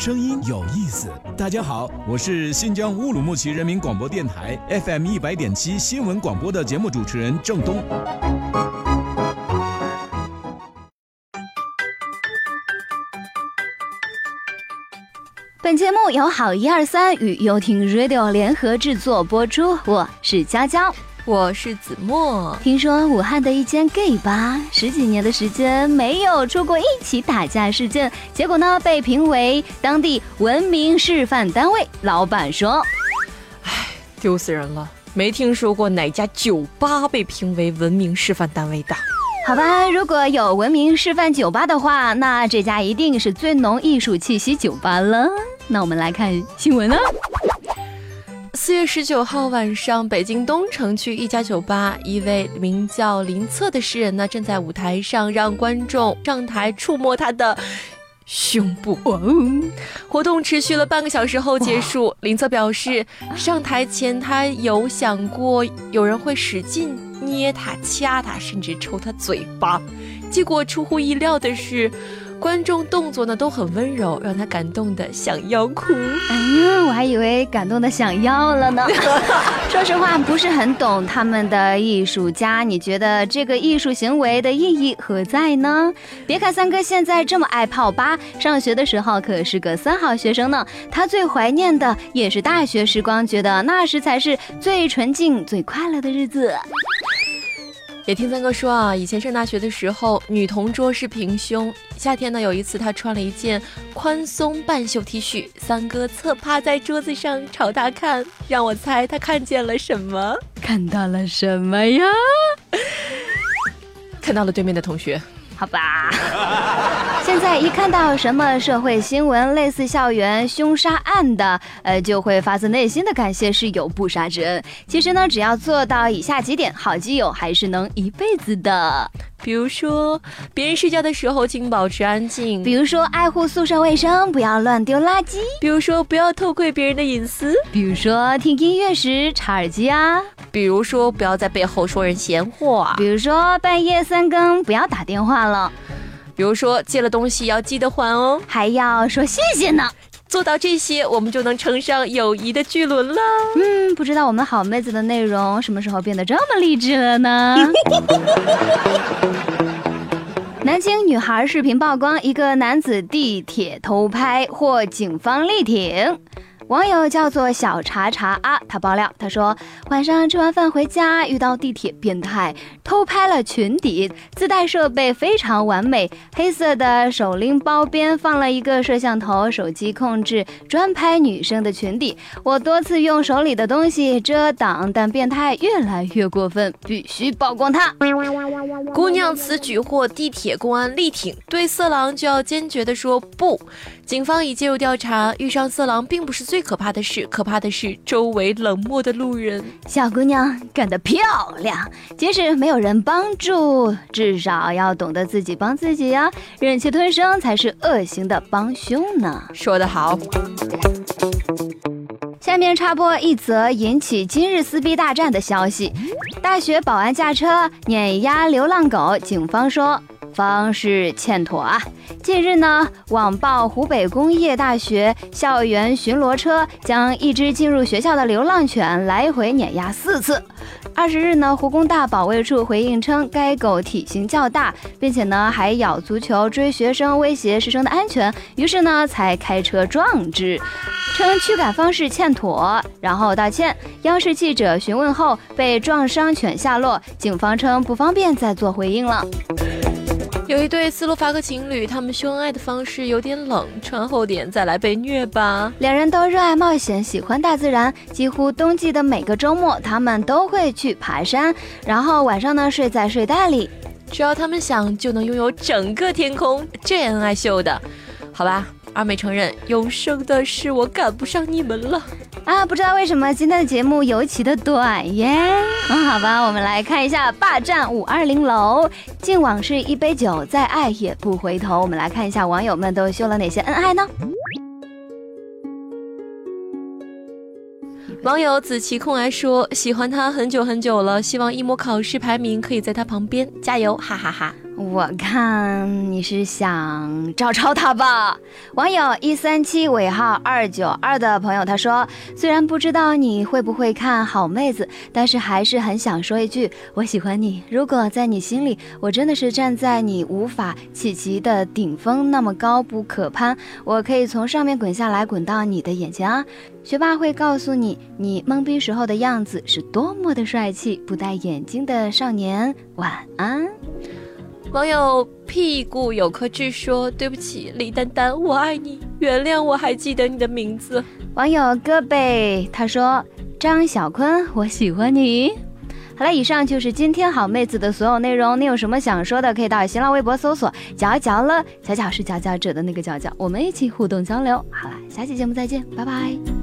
声音有意思。大家好，我是新疆乌鲁木齐人民广播电台 FM 一百点七新闻广播的节目主持人郑东。本节目由好一二三与优听 Radio 联合制作播出，我是娇娇。我是子墨。听说武汉的一间 gay 吧，十几年的时间没有出过一起打架事件，结果呢被评为当地文明示范单位。老板说：“唉，丢死人了，没听说过哪家酒吧被评为文明示范单位的。”好吧，如果有文明示范酒吧的话，那这家一定是最浓艺术气息酒吧了。那我们来看新闻啊。四月十九号晚上，北京东城区一家酒吧，一位名叫林策的诗人呢，正在舞台上让观众上台触摸他的胸部。活动持续了半个小时后结束。林策表示，上台前他有想过有人会使劲捏他、掐他，甚至抽他嘴巴。结果出乎意料的是。观众动作呢都很温柔，让他感动的想要哭。哎呀，我还以为感动的想要了呢。说实话，不是很懂他们的艺术家。你觉得这个艺术行为的意义何在呢？别看三哥现在这么爱泡吧，上学的时候可是个三好学生呢。他最怀念的也是大学时光，觉得那时才是最纯净、最快乐的日子。也听三哥说啊，以前上大学的时候，女同桌是平胸。夏天呢，有一次她穿了一件宽松半袖 T 恤，三哥侧趴在桌子上朝她看，让我猜他看见了什么？看到了什么呀？看到了对面的同学。好吧，现在一看到什么社会新闻类似校园凶杀案的，呃，就会发自内心的感谢室友不杀之恩。其实呢，只要做到以下几点，好基友还是能一辈子的。比如说，别人睡觉的时候请保持安静；比如说，爱护宿舍卫生，不要乱丢垃圾；比如说，不要偷窥别人的隐私；比如说，听音乐时插耳机啊；比如说，不要在背后说人闲话；比如说，半夜三更不要打电话了；比如说，借了东西要记得还哦，还要说谢谢呢。做到这些，我们就能乘上友谊的巨轮了。嗯，不知道我们好妹子的内容什么时候变得这么励志了呢？南京女孩视频曝光，一个男子地铁偷拍，获警方力挺。网友叫做小茶茶啊，他爆料，他说晚上吃完饭回家，遇到地铁变态偷拍了裙底，自带设备非常完美，黑色的手拎包边放了一个摄像头，手机控制专拍女生的裙底。我多次用手里的东西遮挡，但变态越来越过分，必须曝光他。姑娘此举获地铁公安力挺，对色狼就要坚决的说不。警方已介入调查，遇上色狼并不是最可怕的是，可怕的是周围冷漠的路人。小姑娘干得漂亮，即使没有人帮助，至少要懂得自己帮自己呀。忍气吞声才是恶行的帮凶呢。说得好。下面插播一则引起今日撕逼大战的消息：大学保安驾车碾压流浪狗，警方说。方式欠妥啊！近日呢，网曝湖北工业大学校园巡逻车将一只进入学校的流浪犬来回碾压四次。二十日呢，湖工大保卫处回应称，该狗体型较大，并且呢还咬足球追学生，威胁师生的安全，于是呢才开车撞之，称驱赶方式欠妥，然后道歉。央视记者询问后，被撞伤犬下落，警方称不方便再做回应了。有一对斯洛伐克情侣，他们秀恩爱的方式有点冷，穿厚点再来被虐吧。两人都热爱冒险，喜欢大自然，几乎冬季的每个周末，他们都会去爬山，然后晚上呢睡在睡袋里，只要他们想，就能拥有整个天空。这恩爱秀的，好吧。二妹承认，永生的事我赶不上你们了啊！不知道为什么今天的节目尤其的短耶。嗯，好吧，我们来看一下霸占五二零楼，敬往事一杯酒，再爱也不回头。我们来看一下网友们都秀了哪些恩爱呢？网友子琪控来说，喜欢他很久很久了，希望一模考试排名可以在他旁边，加油，哈哈哈。我看你是想照抄他吧。网友一三七尾号二九二的朋友他说，虽然不知道你会不会看好妹子，但是还是很想说一句，我喜欢你。如果在你心里，我真的是站在你无法企及的顶峰，那么高不可攀，我可以从上面滚下来，滚到你的眼前啊。学霸会告诉你，你懵逼时候的样子是多么的帅气，不戴眼镜的少年。晚安。网友屁股有颗痣说：“对不起，李丹丹，我爱你，原谅我还记得你的名字。”网友戈贝他说：“张小坤，我喜欢你。”好了，以上就是今天好妹子的所有内容。你有什么想说的，可以到新浪微博搜索“嚼嚼了”，巧巧是佼佼者的那个佼佼，我们一起互动交流。好了，下期节目再见，拜拜。